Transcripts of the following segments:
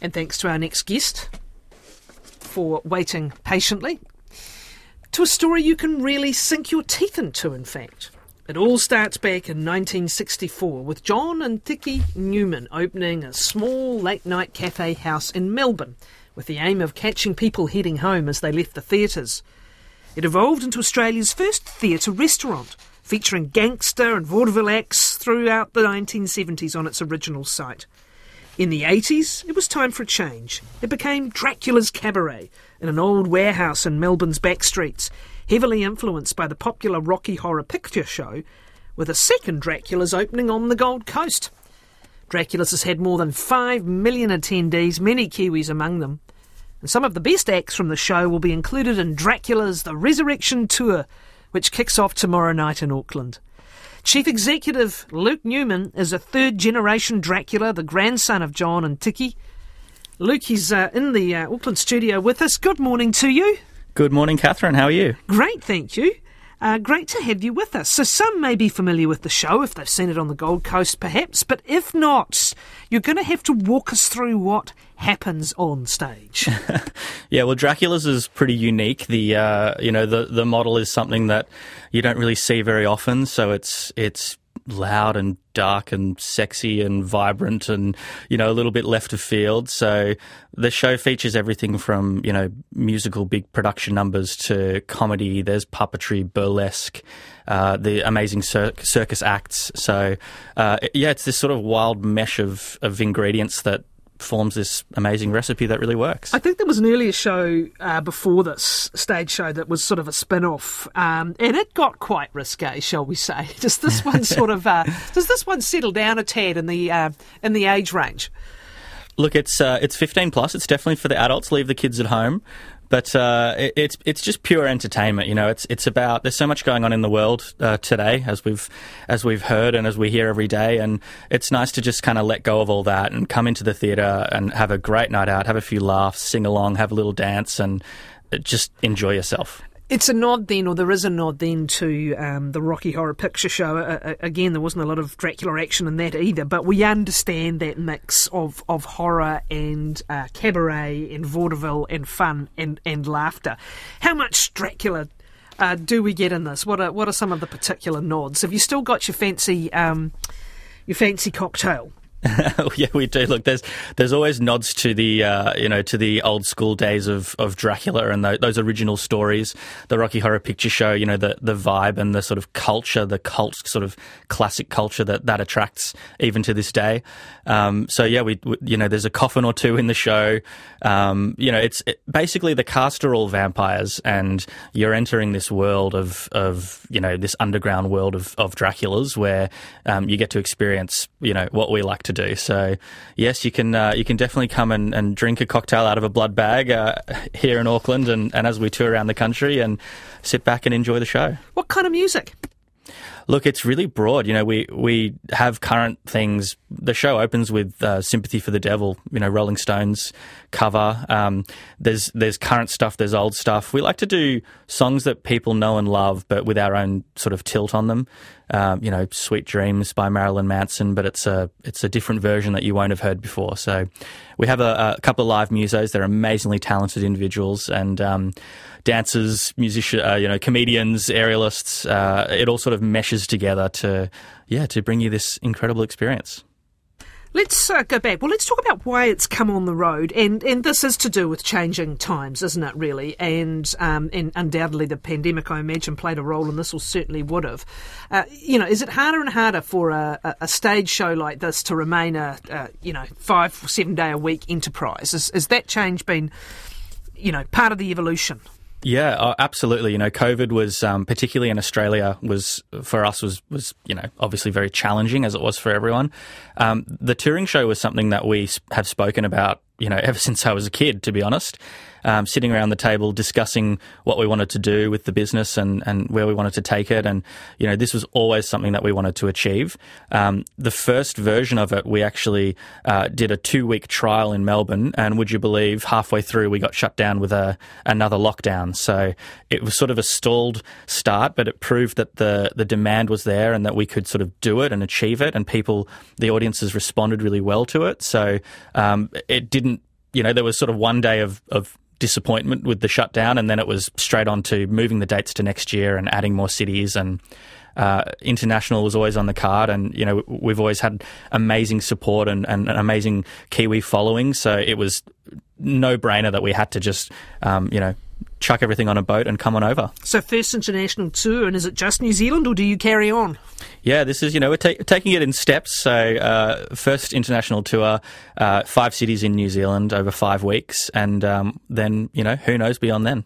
And thanks to our next guest for waiting patiently to a story you can really sink your teeth into, in fact. It all starts back in 1964 with John and Tiki Newman opening a small late night cafe house in Melbourne with the aim of catching people heading home as they left the theatres. It evolved into Australia's first theatre restaurant, featuring gangster and vaudeville acts throughout the 1970s on its original site. In the 80s, it was time for a change. It became Dracula's Cabaret in an old warehouse in Melbourne's back streets, heavily influenced by the popular Rocky Horror Picture Show, with a second Dracula's opening on the Gold Coast. Dracula's has had more than 5 million attendees, many Kiwis among them. And some of the best acts from the show will be included in Dracula's The Resurrection Tour, which kicks off tomorrow night in Auckland. Chief Executive Luke Newman is a third generation Dracula, the grandson of John and Tiki. Luke is uh, in the uh, Auckland studio with us. Good morning to you. Good morning, Catherine. How are you? Great, thank you. Uh, great to have you with us. So, some may be familiar with the show if they've seen it on the Gold Coast, perhaps, but if not, you're going to have to walk us through what happens on stage. yeah, well, Dracula's is pretty unique. The uh, you know the the model is something that you don't really see very often, so it's it's loud and dark and sexy and vibrant and you know a little bit left of field. So the show features everything from you know musical big production numbers to comedy. There's puppetry burlesque uh, the amazing cir- circus acts. So uh, yeah it's this sort of wild mesh of, of ingredients that forms this amazing recipe that really works. I think there was an earlier show uh, before this stage show that was sort of a spin off, um, and it got quite risque, shall we say. Does this one sort of uh, does this one settle down a tad in the uh, in the age range? Look, it's uh, it's 15 plus. It's definitely for the adults. Leave the kids at home. But uh, it, it's it's just pure entertainment. You know, it's it's about there's so much going on in the world uh, today, as we've as we've heard and as we hear every day, and it's nice to just kind of let go of all that and come into the theatre and have a great night out, have a few laughs, sing along, have a little dance, and just enjoy yourself. It's a nod then, or there is a nod then to um, the Rocky Horror Picture Show. Uh, again, there wasn't a lot of Dracula action in that either, but we understand that mix of, of horror and uh, cabaret and vaudeville and fun and, and laughter. How much Dracula uh, do we get in this? What are what are some of the particular nods? Have you still got your fancy um, your fancy cocktail? yeah, we do. Look, there's there's always nods to the uh, you know to the old school days of, of Dracula and the, those original stories, the Rocky Horror Picture Show. You know the the vibe and the sort of culture, the cult sort of classic culture that that attracts even to this day. Um, so yeah, we, we, you know there's a coffin or two in the show. Um, you know it's it, basically the cast are all vampires, and you're entering this world of of you know this underground world of of Draculas where um, you get to experience you know what we like to to do. So, yes, you can uh, you can definitely come and, and drink a cocktail out of a blood bag uh, here in Auckland, and, and as we tour around the country, and sit back and enjoy the show. What kind of music? Look, it's really broad. You know, we we have current things. The show opens with uh, "Sympathy for the Devil." You know, Rolling Stones cover. Um, there's there's current stuff. There's old stuff. We like to do songs that people know and love, but with our own sort of tilt on them. Um, you know, "Sweet Dreams" by Marilyn Manson, but it's a it's a different version that you won't have heard before. So, we have a, a couple of live musos. They're amazingly talented individuals and um, dancers, musicians, uh, you know, comedians, aerialists. Uh, it all sort of meshes together to yeah to bring you this incredible experience. Let's uh, go back. Well, let's talk about why it's come on the road, and and this is to do with changing times, isn't it? Really, and um, and undoubtedly the pandemic, I imagine, played a role, and this will certainly would have. Uh, you know, is it harder and harder for a, a stage show like this to remain a, a you know five seven day a week enterprise? Is, is that change been you know part of the evolution? Yeah, uh, absolutely. You know, COVID was um, particularly in Australia was for us was was you know obviously very challenging as it was for everyone. Um, the touring show was something that we have spoken about you know, ever since I was a kid, to be honest. Um, sitting around the table discussing what we wanted to do with the business and, and where we wanted to take it. And, you know, this was always something that we wanted to achieve. Um, the first version of it, we actually uh, did a two week trial in Melbourne. And would you believe, halfway through, we got shut down with a, another lockdown. So it was sort of a stalled start, but it proved that the, the demand was there and that we could sort of do it and achieve it. And people, the audiences responded really well to it. So um, it didn't you know, there was sort of one day of, of disappointment with the shutdown, and then it was straight on to moving the dates to next year and adding more cities and. Uh, international was always on the card, and you know we've always had amazing support and, and an amazing Kiwi following. So it was no brainer that we had to just um, you know chuck everything on a boat and come on over. So first international tour, and is it just New Zealand, or do you carry on? Yeah, this is you know we're ta- taking it in steps. So uh, first international tour, uh, five cities in New Zealand over five weeks, and um, then you know who knows beyond then.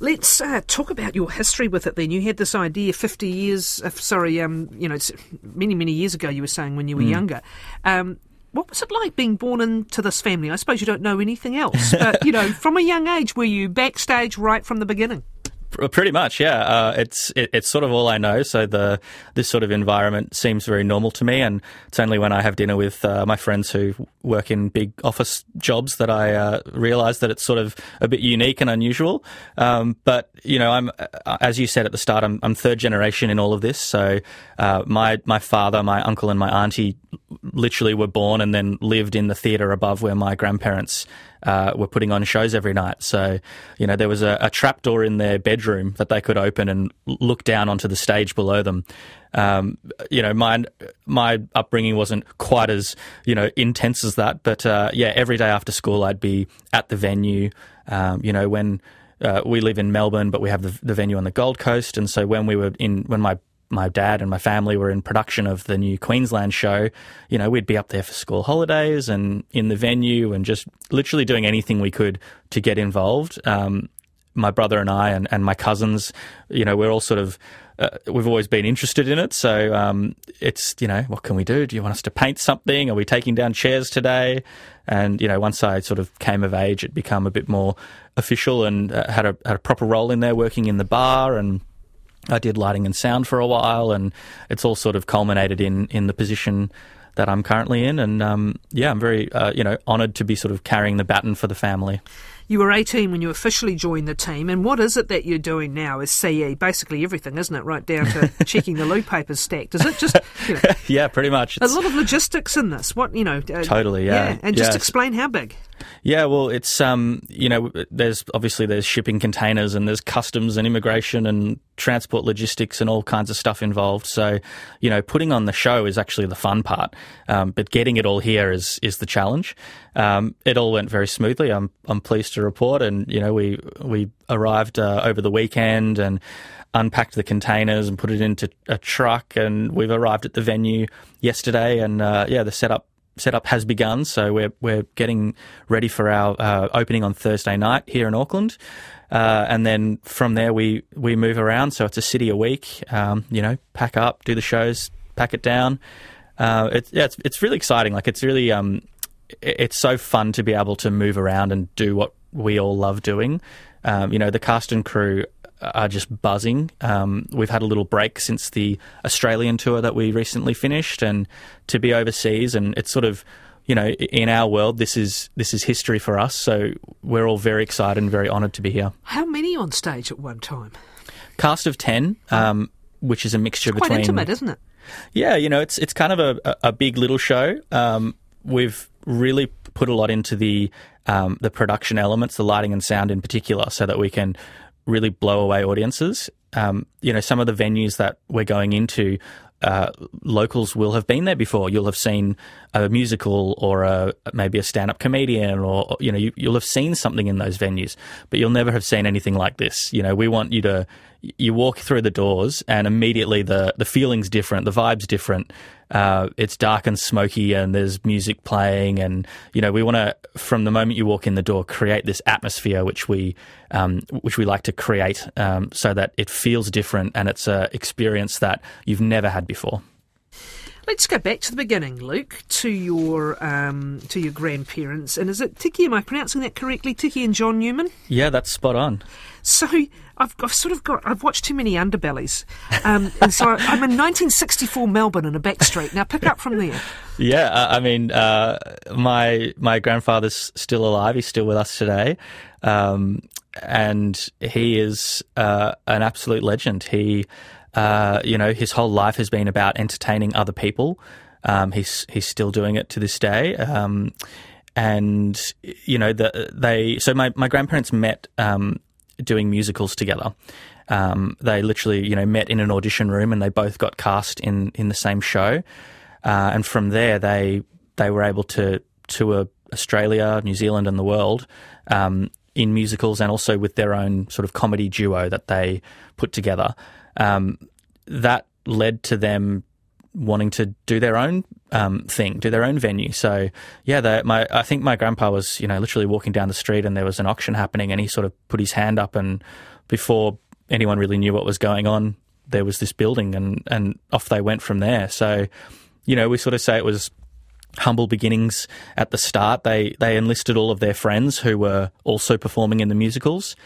Let's uh, talk about your history with it. Then you had this idea fifty years, uh, sorry, um, you know, many many years ago. You were saying when you were mm. younger. Um, what was it like being born into this family? I suppose you don't know anything else, but you know, from a young age, were you backstage right from the beginning? Pretty much, yeah. Uh, it's it, it's sort of all I know. So the this sort of environment seems very normal to me, and it's only when I have dinner with uh, my friends who work in big office jobs that I uh, realise that it's sort of a bit unique and unusual. Um, but you know, I'm uh, as you said at the start, I'm, I'm third generation in all of this. So uh, my my father, my uncle, and my auntie literally were born and then lived in the theatre above where my grandparents uh, were putting on shows every night. So, you know, there was a, a trapdoor in their bedroom that they could open and look down onto the stage below them. Um, you know, my my upbringing wasn't quite as you know intense as that, but uh, yeah, every day after school I'd be at the venue. Um, you know, when uh, we live in Melbourne, but we have the, the, venue on the Gold Coast, and so when we were in when my my dad and my family were in production of the new Queensland show, you know, we'd be up there for school holidays and in the venue and just literally doing anything we could to get involved. Um, my brother and I and, and my cousins, you know, we're all sort of uh, we've always been interested in it. So um, it's you know, what can we do? Do you want us to paint something? Are we taking down chairs today? And you know, once I sort of came of age, it became a bit more official and uh, had a had a proper role in there, working in the bar and I did lighting and sound for a while, and it's all sort of culminated in in the position that I'm currently in. And um, yeah, I'm very uh, you know honoured to be sort of carrying the baton for the family. You were 18 when you officially joined the team, and what is it that you're doing now as CE? Basically everything, isn't it? Right down to checking the loo papers stacked. Is it just? You know, yeah, pretty much. It's... A lot of logistics in this. What you know? Uh, totally, yeah. yeah and just explain how big. Yeah, well, it's um, you know, there's obviously there's shipping containers and there's customs and immigration and transport logistics and all kinds of stuff involved. So, you know, putting on the show is actually the fun part, um, but getting it all here is is the challenge. Um, it all went very smoothly. I'm I'm pleased to report, and you know, we we arrived uh, over the weekend and unpacked the containers and put it into a truck, and we've arrived at the venue yesterday, and uh, yeah, the setup setup has begun. So we're we're getting ready for our uh, opening on Thursday night here in Auckland, uh, and then from there we we move around. So it's a city a week. Um, you know, pack up, do the shows, pack it down. Uh, it's yeah, it's it's really exciting. Like it's really um, it's so fun to be able to move around and do what we all love doing. Um, you know, the cast and crew are just buzzing. Um, we've had a little break since the Australian tour that we recently finished, and to be overseas, and it's sort of, you know, in our world, this is this is history for us. So we're all very excited and very honoured to be here. How many on stage at one time? Cast of ten, um, which is a mixture it's between. Quite intimate, isn't it? Yeah, you know, it's it's kind of a, a big little show. Um, we've really put a lot into the um, the production elements, the lighting and sound in particular, so that we can really blow away audiences. Um, you know, some of the venues that we're going into, uh, locals will have been there before. You'll have seen a musical or a, maybe a stand-up comedian, or you know, you, will have seen something in those venues, but you'll never have seen anything like this. You know, we want you to you walk through the doors and immediately the the feeling's different, the vibe's different. Uh, it's dark and smoky, and there's music playing, and you know we want to from the moment you walk in the door create this atmosphere which we um, which we like to create um, so that it feels different and it's an experience that you've never had before. Let's go back to the beginning, Luke, to your um, to your grandparents. And is it Tiki? Am I pronouncing that correctly? Tiki and John Newman. Yeah, that's spot on. So I've, I've sort of got I've watched too many underbellies, um, and so I'm in 1964 Melbourne in a back street. Now pick up from there. Yeah, uh, I mean, uh, my my grandfather's still alive. He's still with us today, um, and he is uh, an absolute legend. He uh, you know, his whole life has been about entertaining other people. Um, he's he's still doing it to this day. Um, and you know the, they. So my my grandparents met um, doing musicals together. Um, they literally, you know, met in an audition room, and they both got cast in in the same show. Uh, and from there, they they were able to tour Australia, New Zealand, and the world um, in musicals, and also with their own sort of comedy duo that they put together. Um, that led to them wanting to do their own um, thing, do their own venue. So yeah, my I think my grandpa was you know literally walking down the street and there was an auction happening, and he sort of put his hand up, and before anyone really knew what was going on, there was this building, and and off they went from there. So you know, we sort of say it was humble beginnings at the start. They they enlisted all of their friends who were also performing in the musicals,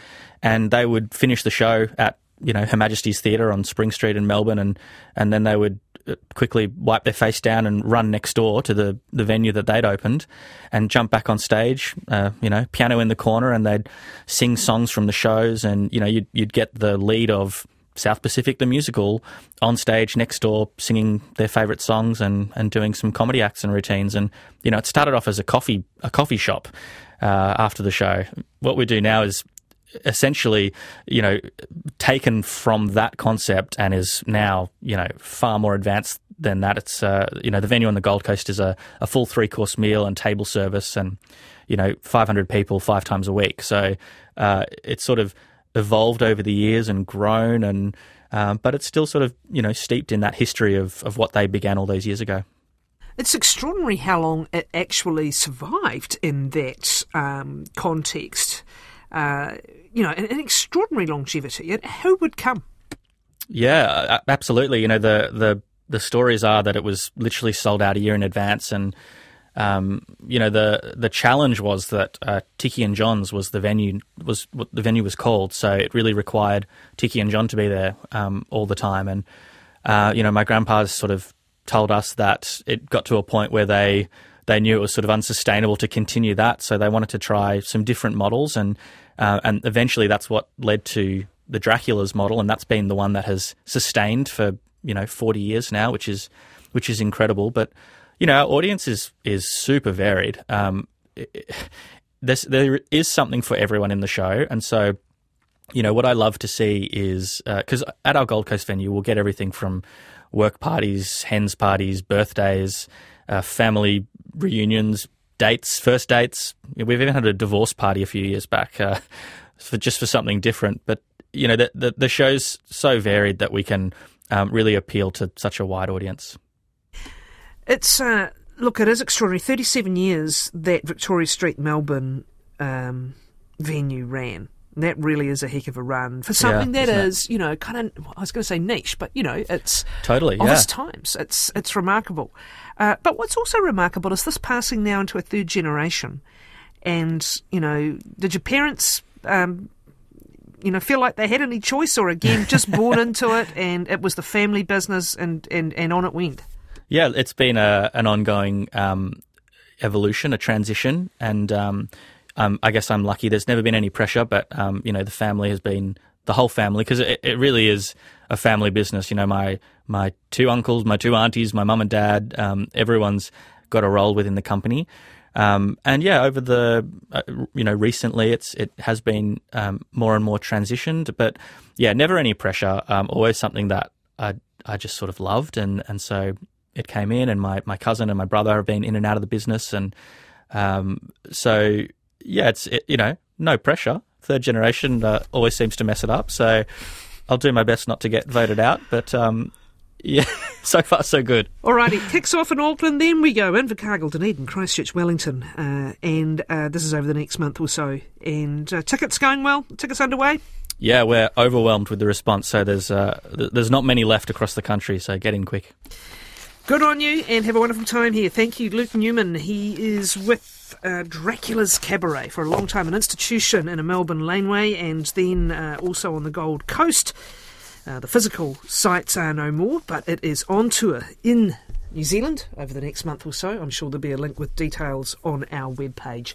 and they would finish the show at you know Her Majesty's Theatre on Spring Street in Melbourne, and and then they would uh, quickly wipe their face down and run next door to the, the venue that they'd opened and jump back on stage, uh, you know, piano in the corner, and they'd sing songs from the shows, and you know you'd you'd get the lead of South Pacific the musical on stage next door singing their favourite songs and, and doing some comedy acts and routines and you know it started off as a coffee a coffee shop uh, after the show. What we do now is essentially you know taken from that concept and is now you know far more advanced than that. It's uh, you know the venue on the Gold Coast is a, a full three course meal and table service and you know 500 people five times a week. So uh, it's sort of evolved over the years and grown, and um, but it's still sort of you know steeped in that history of of what they began all those years ago. It's extraordinary how long it actually survived in that um, context. Uh, you know, an, an, extraordinary longevity. Who would come? Yeah, absolutely. You know, the the the stories are that it was literally sold out a year in advance, and um, you know the the challenge was that uh, Tiki and John's was the venue was what the venue was called, so it really required Tiki and John to be there um, all the time. And uh, you know, my grandpa's sort of told us that it got to a point where they they knew it was sort of unsustainable to continue that, so they wanted to try some different models, and uh, and eventually that's what led to the Dracula's model, and that's been the one that has sustained for you know forty years now, which is which is incredible, but you know, our audience is is super varied. Um, there is something for everyone in the show, and so you know what I love to see is because uh, at our Gold Coast venue we'll get everything from work parties, hens parties, birthdays, uh, family reunions, dates, first dates. We've even had a divorce party a few years back uh, for just for something different. But you know the the, the show's so varied that we can um, really appeal to such a wide audience. It's uh, look, it is extraordinary. Thirty-seven years that Victoria Street, Melbourne um, venue ran. That really is a heck of a run for something yeah, that is, it? you know, kind of. I was going to say niche, but you know, it's totally of yeah. its times. It's it's remarkable. Uh, but what's also remarkable is this passing now into a third generation. And you know, did your parents um, you know feel like they had any choice or again just born into it and it was the family business and and, and on it went yeah, it's been a, an ongoing um, evolution, a transition, and um, um, I guess I'm lucky. There's never been any pressure, but um, you know, the family has been the whole family because it, it, really is a family business. You know, my my two uncles, my two aunties, my mum and dad, um, everyone's got a role within the company. Um, and yeah, over the uh, you know recently, it's it has been um, more and more transitioned, but yeah, never any pressure. Um, always something that I I just sort of loved, and and so it came in, and my, my cousin and my brother have been in and out of the business, and um, so yeah, it's it, you know no pressure. Third generation uh, always seems to mess it up, so I'll do my best not to get voted out, but. Um, yeah, so far so good. Alrighty, kicks off in Auckland, then we go Invercargill, Dunedin, Christchurch, Wellington, uh, and uh, this is over the next month or so. And uh, tickets going well, tickets underway. Yeah, we're overwhelmed with the response. So there's uh, there's not many left across the country. So get in quick. Good on you, and have a wonderful time here. Thank you, Luke Newman. He is uh, Dracula's Cabaret for a long time, an institution in a Melbourne laneway, and then uh, also on the Gold Coast. Uh, the physical sites are no more, but it is on tour in New Zealand over the next month or so. I'm sure there'll be a link with details on our webpage.